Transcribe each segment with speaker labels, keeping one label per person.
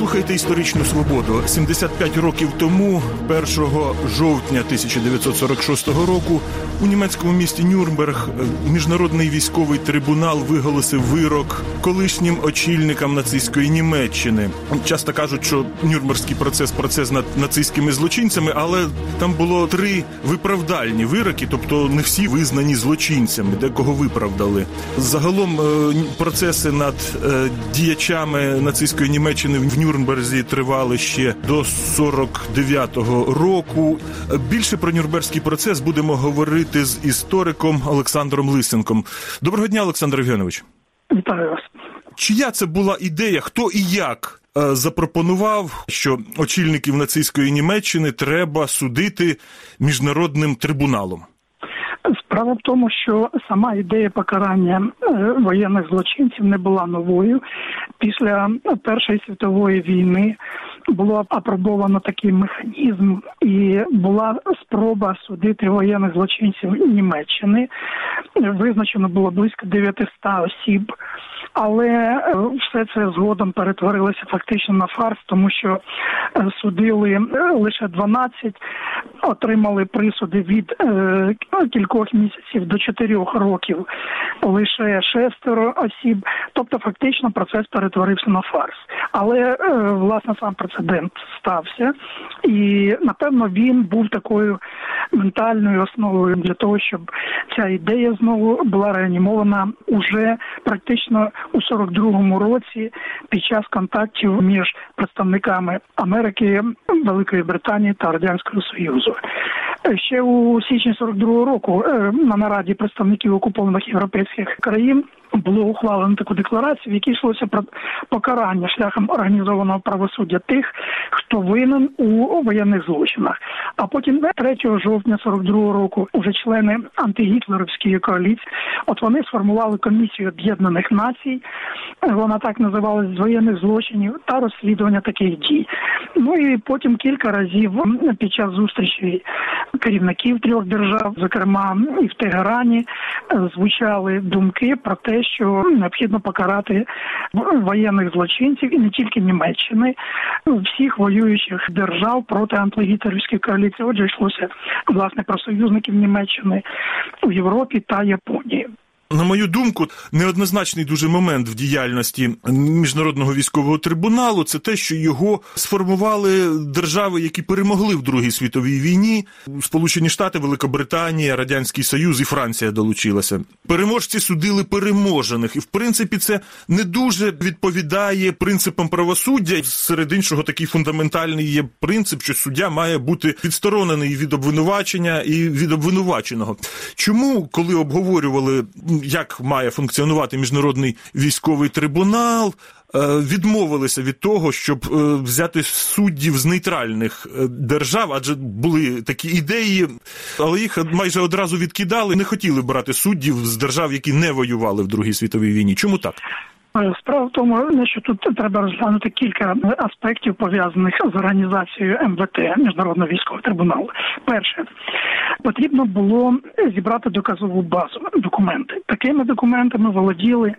Speaker 1: слухаєте історичну свободу. 75 років тому, 1 жовтня 1946 року, у німецькому місті Нюрнберг е, міжнародний військовий трибунал виголосив вирок колишнім очільникам нацистської Німеччини. Часто кажуть, що Нюрнбергський процес процес над нацистськими злочинцями, але там було три виправдальні вироки, тобто не всі визнані злочинцями, де кого виправдали. Загалом е, процеси над е, діячами нацистської Німеччини в Нюрнберзі тривали ще до 49-го року. Більше про Нюрнберзький процес будемо говорити з істориком Олександром Лисенком. Доброго дня, Олександр Євгенович.
Speaker 2: Вітаю вас.
Speaker 1: Чия це була ідея? Хто і як е, запропонував, що очільників нацистської Німеччини треба судити міжнародним трибуналом?
Speaker 2: Справа в тому, що сама ідея покарання е, воєнних злочинців не була новою. Після Першої світової війни було апробовано такий механізм, і була спроба судити воєнних злочинців Німеччини. Визначено було близько 900 осіб. Але е, все це згодом перетворилося фактично на фарс, тому що е, судили лише 12, отримали присуди від е, кількох місяців до 4 років, лише шестеро осіб. Тобто, фактично, процес перетворився на фарс. Але власне сам прецедент стався, і напевно він був такою ментальною основою для того, щоб ця ідея знову була реанімована уже практично у 42-му році під час контактів між представниками Америки, Великої Британії та Радянського Союзу. Ще у січні 42-го року на нараді представників окупованих європейських країн було ухвалено таку декларацію, в якій йшлося про покарання шляхом організованого правосуддя тих, хто винен у воєнних злочинах. А потім 3 жовтня 42-го року вже члени антигітлерівської коаліції, от вони сформували комісію Об'єднаних Націй, вона так називалась з воєнних злочинів та розслідування таких дій. Ну і потім кілька разів під час зустрічі керівників трьох держав, зокрема і в Тегерані, звучали думки про те, що необхідно покарати воєнних злочинців і не тільки Німеччини, всіх воюючих держав проти антигітлерівської коаліції. Отже, йшлося власне про союзників Німеччини у Європі та Японії.
Speaker 1: На мою думку, неоднозначний дуже момент в діяльності міжнародного військового трибуналу це те, що його сформували держави, які перемогли в Другій світовій війні. Сполучені Штати, Великобританія, Радянський Союз і Франція долучилася. Переможці судили переможених, і в принципі це не дуже відповідає принципам правосуддя. Серед іншого, такий фундаментальний є принцип, що суддя має бути відсторонений від обвинувачення і від обвинуваченого. Чому, коли обговорювали як має функціонувати міжнародний військовий трибунал. Е, відмовилися від того, щоб е, взяти суддів з нейтральних е, держав, адже були такі ідеї, але їх майже одразу відкидали. Не хотіли брати суддів з держав, які не воювали в Другій світовій війні. Чому так?
Speaker 2: Справа в тому, що тут треба розглянути кілька аспектів пов'язаних з організацією МВТ міжнародного військового трибуналу. Перше потрібно було зібрати доказову базу документи. Такими документами володіли е,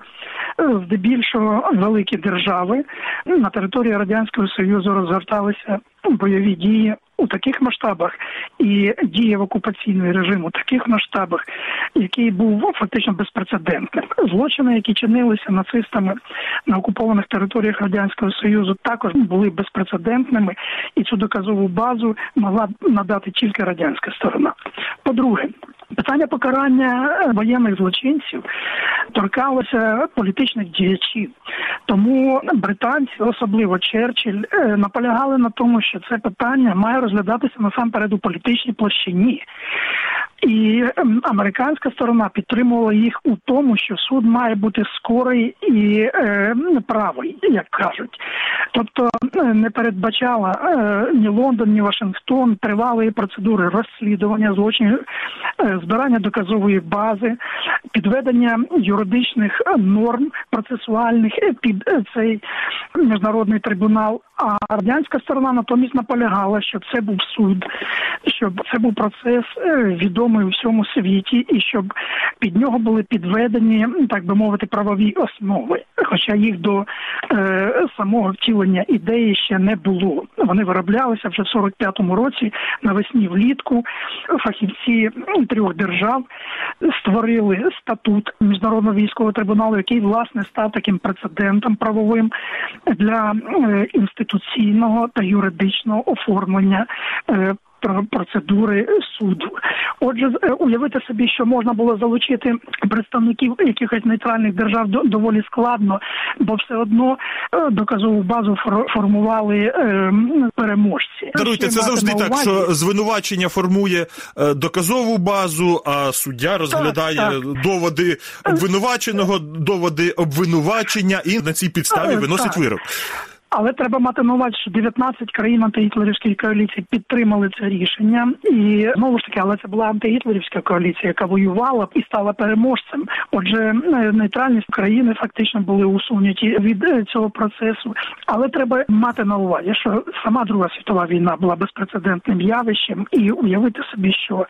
Speaker 2: здебільшого великі держави на території радянського союзу розгорталися бойові дії у таких масштабах і діяв окупаційний режим у таких масштабах, який був фактично безпрецедентним. Злочини, які чинилися нацистами на окупованих територіях радянського союзу, також були безпрецедентними, і цю доказову базу могла надати тільки радянська сторона. По-друге, питання покарання воєнних злочинців торкалося політичних діячів, тому британці, особливо Черчилль, е, наполягали на тому, що це питання має розглядатися насамперед у політичній площині. І ем, американська сторона підтримувала їх у тому, що суд має бути скорий і е, правий, як кажуть. Тобто е, не передбачала е, ні Лондон, ні Вашингтон тривалої процедури розслідування злочинів, е, збирання доказової бази, підведення юридичних норм процесуальних під цей міжнародний трибунал А радянська сторона натомість наполягала, щоб це був суд, щоб це був процес е, відомий у всьому світі, і щоб під нього були підведені, так би мовити, правові основи. Хоча їх до е, самого втілення ідеї ще не було. Вони вироблялися вже в 45-му році навесні влітку. Фахівці трьох держав створили статут міжнародного військового трибуналу, який власне став таким прецедентом правовим для е, інституційного та юридичного оформлення. Процедури суду. Отже, е, уявити собі, що можна було залучити представників якихось нейтральних держав доволі складно, бо все одно е, доказову базу формували е, переможці.
Speaker 1: Даруйте, це завжди так, що звинувачення формує доказову базу, а суддя розглядає так, так. доводи обвинуваченого, доводи обвинувачення і на цій підставі виносить так. вирок.
Speaker 2: Але треба мати на увазі, що 19 країн антигітлерівської коаліції підтримали це рішення, і знову ж таки, але це була антигітлерівська коаліція, яка воювала і стала переможцем. Отже, нейтральні країни фактично були усунуті від е, цього процесу. Але треба мати на увазі, що сама Друга світова війна була безпрецедентним явищем, і уявити собі, що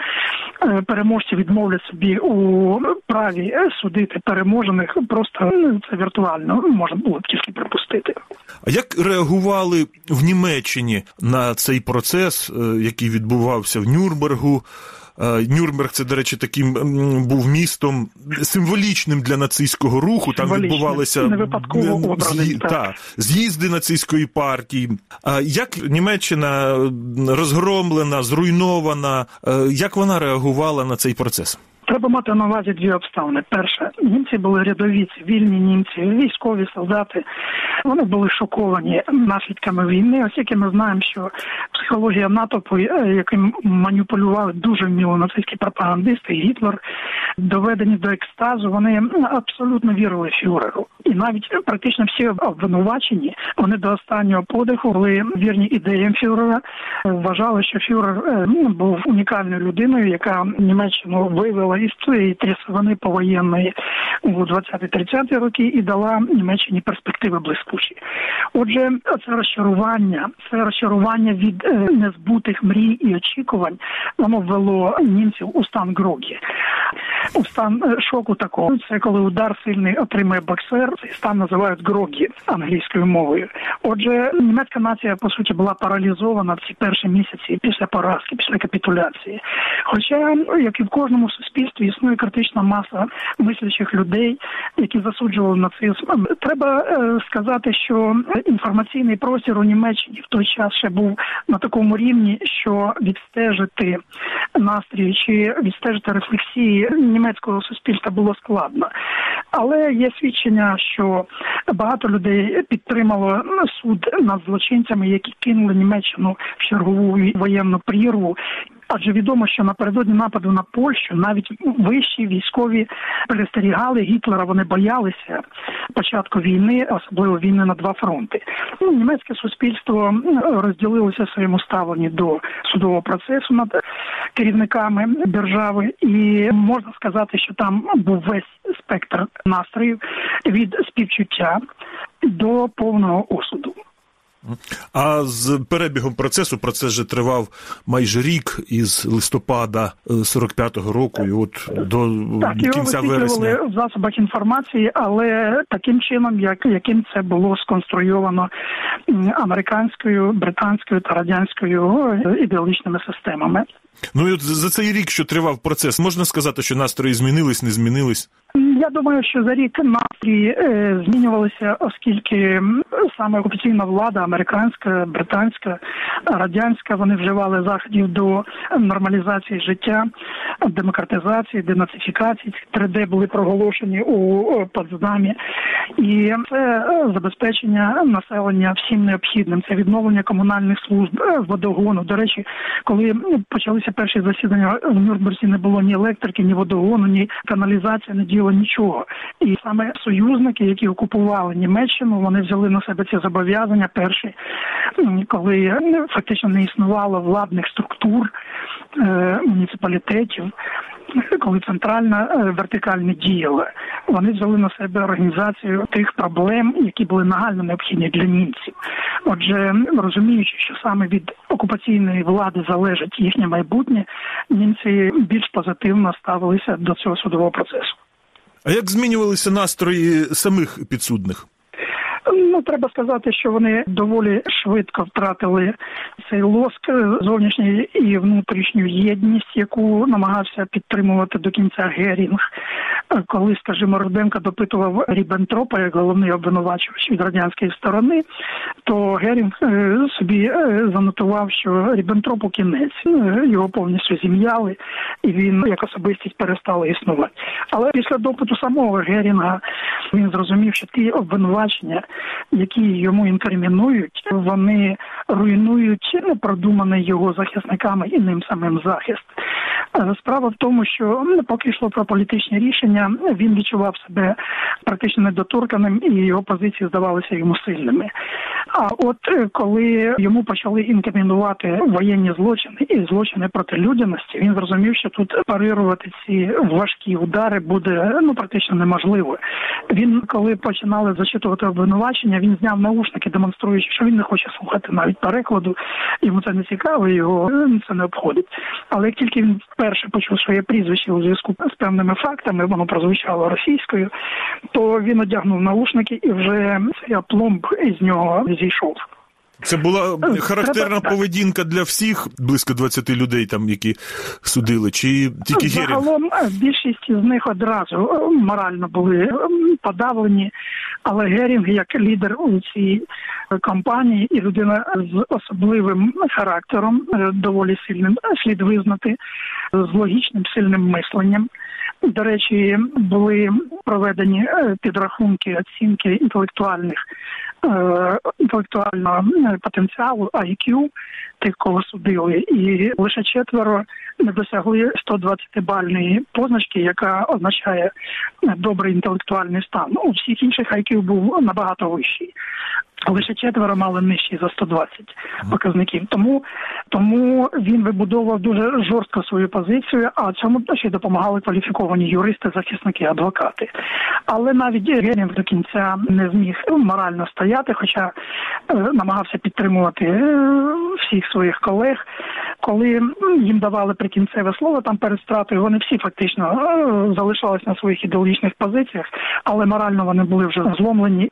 Speaker 2: е, переможці відмовлять собі у праві судити переможених, просто ну, це віртуально можна було тільки припустити.
Speaker 1: А як реагували в Німеччині на цей процес, е, який відбувався в Нюрнбергу? Е, Нюрнберг, це, до речі, таким був містом символічним для нацистського руху. Там відбувалися з'ї... та, з'їзди нацистської партії. А як Німеччина розгромлена, зруйнована? Е, як вона реагувала на цей процес?
Speaker 2: Треба мати на увазі дві обставини. Перше, німці були рядові, цивільні німці, військові солдати. Вони були шоковані наслідками війни, оскільки ми знаємо, що психологія натовпу, е, яким маніпулювали дуже вміло нацистські пропагандисти, Гітлер, доведені до екстазу, вони абсолютно вірили фюреру. І навіть практично всі обвинувачені вони до останнього подиху були вірні ідеям фюрера. Вважали, що фюрер е, був унікальною людиною, яка Німеччину вивела із цієї трясовини повоєнної у 20-30 роки і дала Німеччині перспективи блискучі. Отже, це розчарування, це розчарування від незбутих мрій і очікувань, воно ввело німців у стан грогі. У стан е, шоку такого це коли удар сильний отримує боксер. Цей стан називають грогі англійською мовою. Отже, німецька нація по суті була паралізована в ці перші місяці після поразки, після капітуляції. Хоча, як і в кожному суспільстві, існує критична маса мислячих людей, які засуджували нацизм. Треба е, сказати, що інформаційний простір у Німеччині в той час ще був на такому рівні, що відстежити настрій чи відстежити рефлексії німецького суспільства було складно. Але є свідчення, що багато людей підтримало суд над злочинцями, які кинули Німеччину в чергову воєнну прірву. Адже відомо, що напередодні нападу на Польщу навіть вищі військові перестерігали Гітлера. Вони боялися початку війни, особливо війни на два фронти. Ну, Німецьке суспільство розділилося в своєму ставленні до судового процесу над керівниками держави, і можна сказати, що там був весь спектр настроїв від співчуття до повного осуду.
Speaker 1: А з перебігом процесу процес же тривав майже рік із листопада 45-го е, року, і от до
Speaker 2: так,
Speaker 1: кінця
Speaker 2: його
Speaker 1: вересня
Speaker 2: в засобах інформації, але таким чином, як яким це було сконструйовано американською, британською та радянською е, ідеологічними системами.
Speaker 1: Ну і от за цей рік, що тривав процес, можна сказати, що настрої змінились, не змінились?
Speaker 2: Я думаю, що за рік настрій е, змінювалися, оскільки саме офіційна влада, американська, британська, радянська, вони вживали заходів до нормалізації життя, демократизації, денацифікації. Ці 3D були проголошені у Потсдамі. і це забезпечення населення всім необхідним. Це відновлення комунальних служб, е, водогону. До речі, коли почалися перші засідання в Нюрнберзі, не було ні електрики, ні водогону, ні каналізації, не діло нічого нічого. І саме союзники, які окупували Німеччину, вони взяли на себе ці зобов'язання перші, коли фактично не існувало владних структур е, муніципалітетів. Коли центральна е, вертикальна діяла, вони взяли на себе організацію тих проблем, які були нагально необхідні для німців. Отже, розуміючи, що саме від окупаційної влади залежить їхнє майбутнє, німці більш позитивно ставилися до цього судового процесу.
Speaker 1: А як змінювалися настрої самих підсудних?
Speaker 2: Ну, треба сказати, що вони доволі швидко втратили цей лоск, зовнішню і внутрішню єдність, яку намагався підтримувати до кінця Герінг. Коли, скажімо, Руденко допитував Рібентропа як головний обвинувачувач від радянської сторони, то Герінг е, собі е, занотував, що Рібентропу кінець е, його повністю зім'яли, і він як особистість перестала існувати. Але після допиту самого Герінга він зрозумів, що ті обвинувачення, які йому інкримінують, вони руйнують продуманий його захисниками і ним самим захист. Справа в тому, що поки йшло про політичні рішення, він відчував себе практично недоторканим, і його позиції здавалися йому сильними. А от коли йому почали інкримінувати воєнні злочини і злочини проти людяності, він зрозумів, що тут парирувати ці важкі удари буде ну практично неможливо. Він, коли починали зачитувати обвинувачення, він зняв наушники, демонструючи, що він не хоче слухати навіть перекладу. Йому це не цікаво, його це не обходить. Але як тільки він вперше почув своє прізвище у зв'язку з певними фактами, воно прозвучало російською, то він одягнув наушники і вже цей апломб із нього зійшов.
Speaker 1: Це була характерна Треба, поведінка для всіх близько 20 людей, там які судили, чи тільки?
Speaker 2: Загалом більшість з них одразу морально були подавлені, але Герінг як лідер у цій компанії і людина з особливим характером, доволі сильним слід визнати, з логічним сильним мисленням. До речі, були проведені підрахунки оцінки інтелектуальних інтелектуального потенціалу IQ, тих, кого судили, і лише четверо не досягли 120-бальної позначки, яка означає добрий інтелектуальний стан. У всіх інших IQ був набагато вищий. Лише четверо мали нижчі за 120 показників. Тому тому він вибудовував дуже жорстко свою позицію, а цьому ще допомагали кваліфіковані юристи, захисники, адвокати. Але навіть Герінг до кінця не зміг морально стояти, хоча е, намагався підтримувати е, всіх своїх колег. Коли їм давали прикінцеве слово там перед стратою, вони всі фактично е, залишались на своїх ідеологічних позиціях, але морально вони були вже зломлені.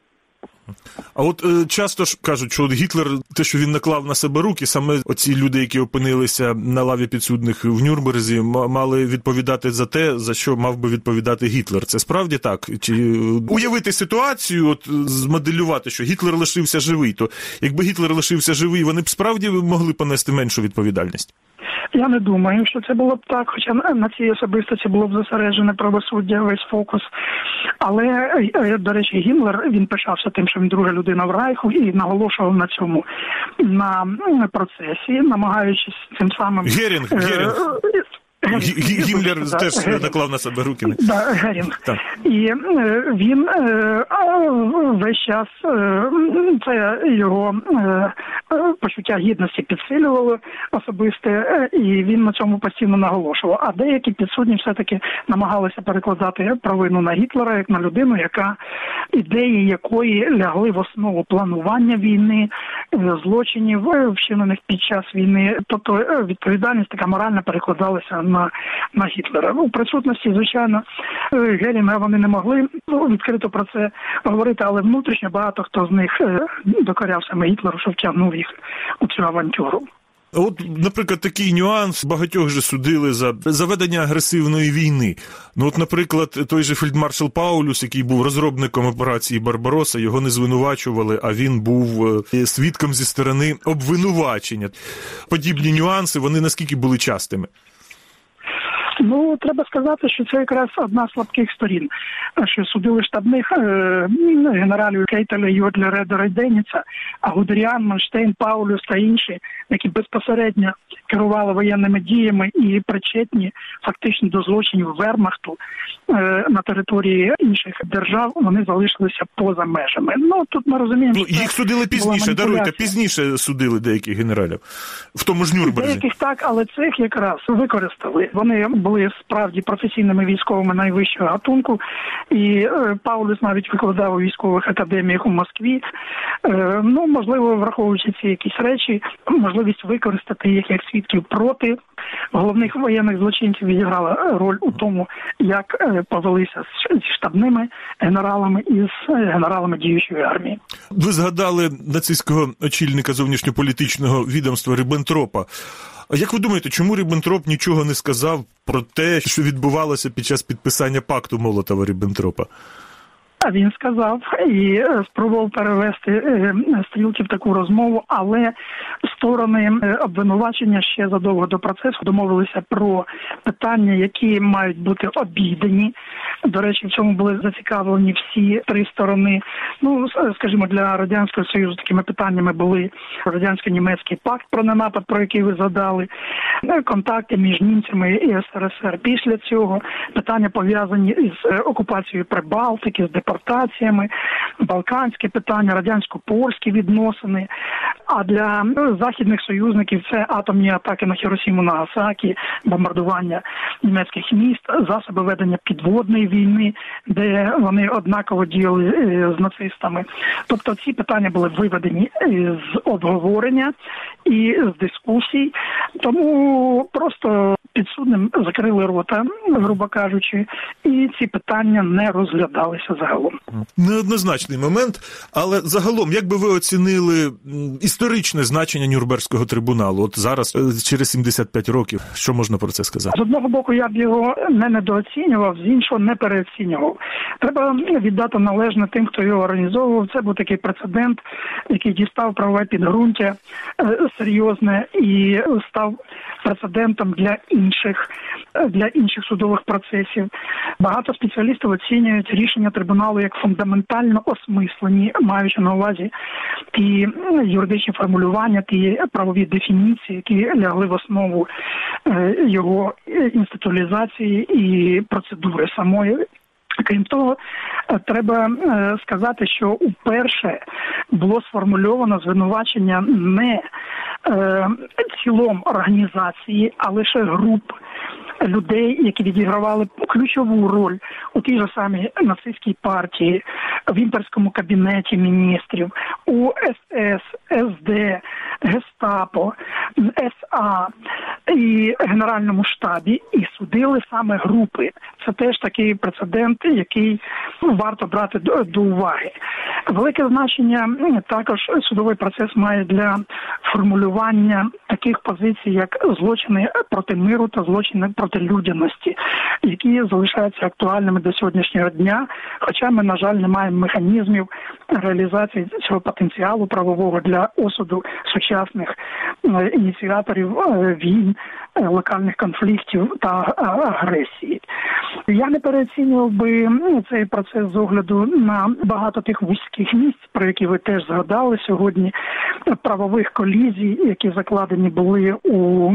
Speaker 1: А от е, часто ж кажуть, що от Гітлер, те, що він наклав на себе руки, саме оці люди, які опинилися на лаві підсудних в Нюрнберзі, мали відповідати за те, за що мав би відповідати Гітлер. Це справді так? Чи уявити ситуацію, от змоделювати, що Гітлер лишився живий, то якби Гітлер лишився живий, вони б справді могли понести меншу відповідальність?
Speaker 2: Я не думаю, що це було б так, хоча на цій особистості було б зосереджене правосуддя, весь фокус. Але е, до речі, Гімлер він пишався тим, що він друга людина в Райху, і наголошував на цьому на процесі, намагаючись цим самим
Speaker 1: Герінг, е, Герінг. Гімлер теж наклав на себе руки.
Speaker 2: Да, Герінг. Так. І він весь час це його почуття гідності підсилювало особисте, і він на цьому постійно наголошував. А деякі підсудні все-таки намагалися перекладати провину на Гітлера як на людину, яка ідеї якої лягли в основу планування війни, злочинів, вчинених під час війни. Тобто відповідальність така моральна перекладалася на на Гітлера. В присутності, звичайно, Герінга вони не могли ну, відкрито про це говорити, але внутрішньо багато хто з них докоряв саме Гітлеру, що втягнув їх у цю авантюру.
Speaker 1: От, наприклад, такий нюанс багатьох же судили за заведення агресивної війни. Ну, от, наприклад, той же фельдмаршал Паулюс, який був розробником операції Барбароса, його не звинувачували, а він був е, свідком зі сторони обвинувачення. Подібні нюанси вони наскільки були частими.
Speaker 2: Ну треба сказати, що це якраз одна з слабких сторін, що судили штабних е, генералів Кейтеля, Йодлера, Дорейденіца, а Гудеріан, Манштейн, Паулюс та інші, які безпосередньо керували воєнними діями і причетні фактично до злочинів Вермахту е, на території інших держав, вони залишилися поза межами. Ну тут ми розуміємо,
Speaker 1: ну, їх судили пізніше. Даруйте пізніше судили деяких генералів в тому ж Нюрнберзі.
Speaker 2: Деяких так, але цих якраз використали. Вони були справді професійними військовими найвищого гатунку, і е, Паулюс навіть викладав у військових академіях у Москві. Е, ну можливо, враховуючи ці якісь речі, можливість використати їх як свідків проти головних воєнних злочинців відіграла роль у тому, як е, повелися з штабними генералами і з генералами діючої армії.
Speaker 1: Ви згадали нацистського очільника зовнішньополітичного відомства Риббентропа. А як ви думаєте, чому Ріббентроп нічого не сказав про те, що відбувалося під час підписання пакту Молотова Ріббентропа?
Speaker 2: А він сказав і е, спробував перевести е, стрілки в таку розмову, але сторони е, обвинувачення ще задовго до процесу домовилися про питання, які мають бути обійдені. До речі, в цьому були зацікавлені всі три сторони. Ну скажімо, для радянського союзу такими питаннями були радянсько-німецький пакт про ненапад, про який ви згадали, контакти між німцями і СРСР. Після цього питання пов'язані з окупацією Прибалтики, з депортаціями, балканське питання, радянсько-польські відносини. А для західних союзників це атомні атаки на Хіросіму Нагасакі, бомбардування німецьких міст, засоби ведення підводної війни, де вони однаково діяли е, з нацистами. Тобто ці питання були виведені е, з обговорення і з дискусій, тому просто підсудним закрили рота, грубо кажучи, і ці питання не розглядалися загалом.
Speaker 1: Неоднозначний момент, але загалом, як би ви оцінили історичне значення Нюрнберзького трибуналу? От зараз е, через 75 років, що можна про це сказати?
Speaker 2: З одного боку, я б його не недооцінював, з іншого не переоцінював. Треба віддати належне тим, хто його організовував. Це був такий прецедент, який дістав правове підґрунтя е, серйозне і став прецедентом для інших для інших судових процесів. Багато спеціалістів оцінюють рішення трибуналу як фундаментально осмислені, маючи на увазі ті юридичні формулювання, ті правові дефініції, які лягли в основу е, його інституалізації і процедури самої. Крім того, е, треба е, сказати, що уперше було сформульовано звинувачення не цілом організації, а лише груп людей, які відігравали ключову роль у тій же самій нацистській партії, в імперському кабінеті міністрів, у СС, СД, Гестапо, СА і Генеральному штабі, і судили саме групи. Це теж такий прецедент, який варто брати до, до уваги. Велике значення також судовий процес має для формулювання таких позицій, як злочини проти миру та злочини проти людяності, які залишаються актуальними до сьогоднішнього дня. Хоча ми, на жаль, не маємо механізмів реалізації цього потенціалу правового для осуду сучасних е, ініціаторів е, війн, е, локальних конфліктів та агресії. Я не переоцінював би цей процес з огляду на багато тих вузьких місць, про які ви теж згадали сьогодні, правових колізій, які закладені були у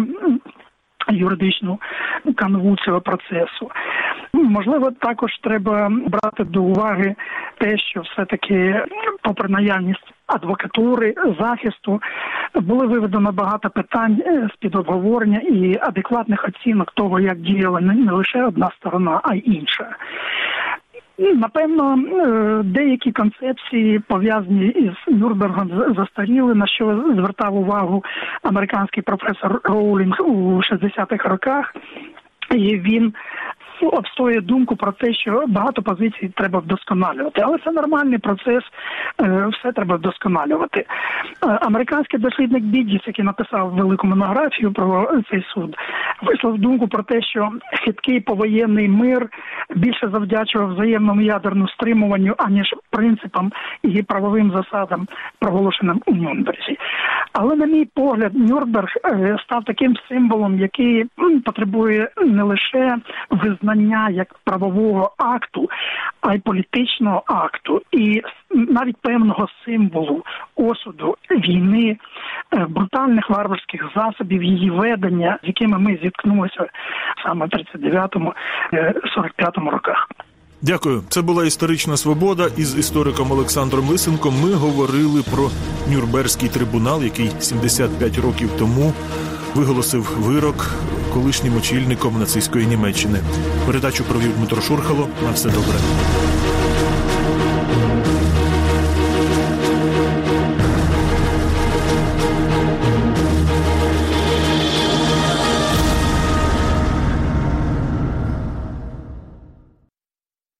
Speaker 2: юридичну канву цього процесу. Можливо, також треба брати до уваги те, що все-таки, попри наявність адвокатури, захисту, було виведено багато питань е, з під обговорення і адекватних оцінок того, як діяла не лише одна сторона, а й інша. Напевно, е, деякі концепції пов'язані із Нюрнбергом застаріли, на що звертав увагу американський професор Роулінг у 60-х роках. І він обстоює думку про те, що багато позицій треба вдосконалювати, але це нормальний процес, е, все треба вдосконалювати. Е, американський дослідник Біддіс, який написав велику монографію про цей суд, вислав думку про те, що хиткий повоєнний мир більше завдячував взаємному ядерному стримуванню, аніж принципам і правовим засадам, проголошеним у Нюрнберзі. Але, на мій погляд, Нюрнберг е, став таким символом, який потребує не лише визнання як правового акту, а й політичного акту, і навіть певного символу осуду війни, е, брутальних варварських засобів її ведення, з якими ми зіткнулися саме в 39-45 е, роках.
Speaker 1: Дякую. Це була історична свобода. Із істориком Олександром Лисенком ми говорили про Нюрнберзький трибунал, який 75 років тому виголосив вирок колишнім очільником нацистської Німеччини. Передачу провів Дмитро Шурхало. На все добре.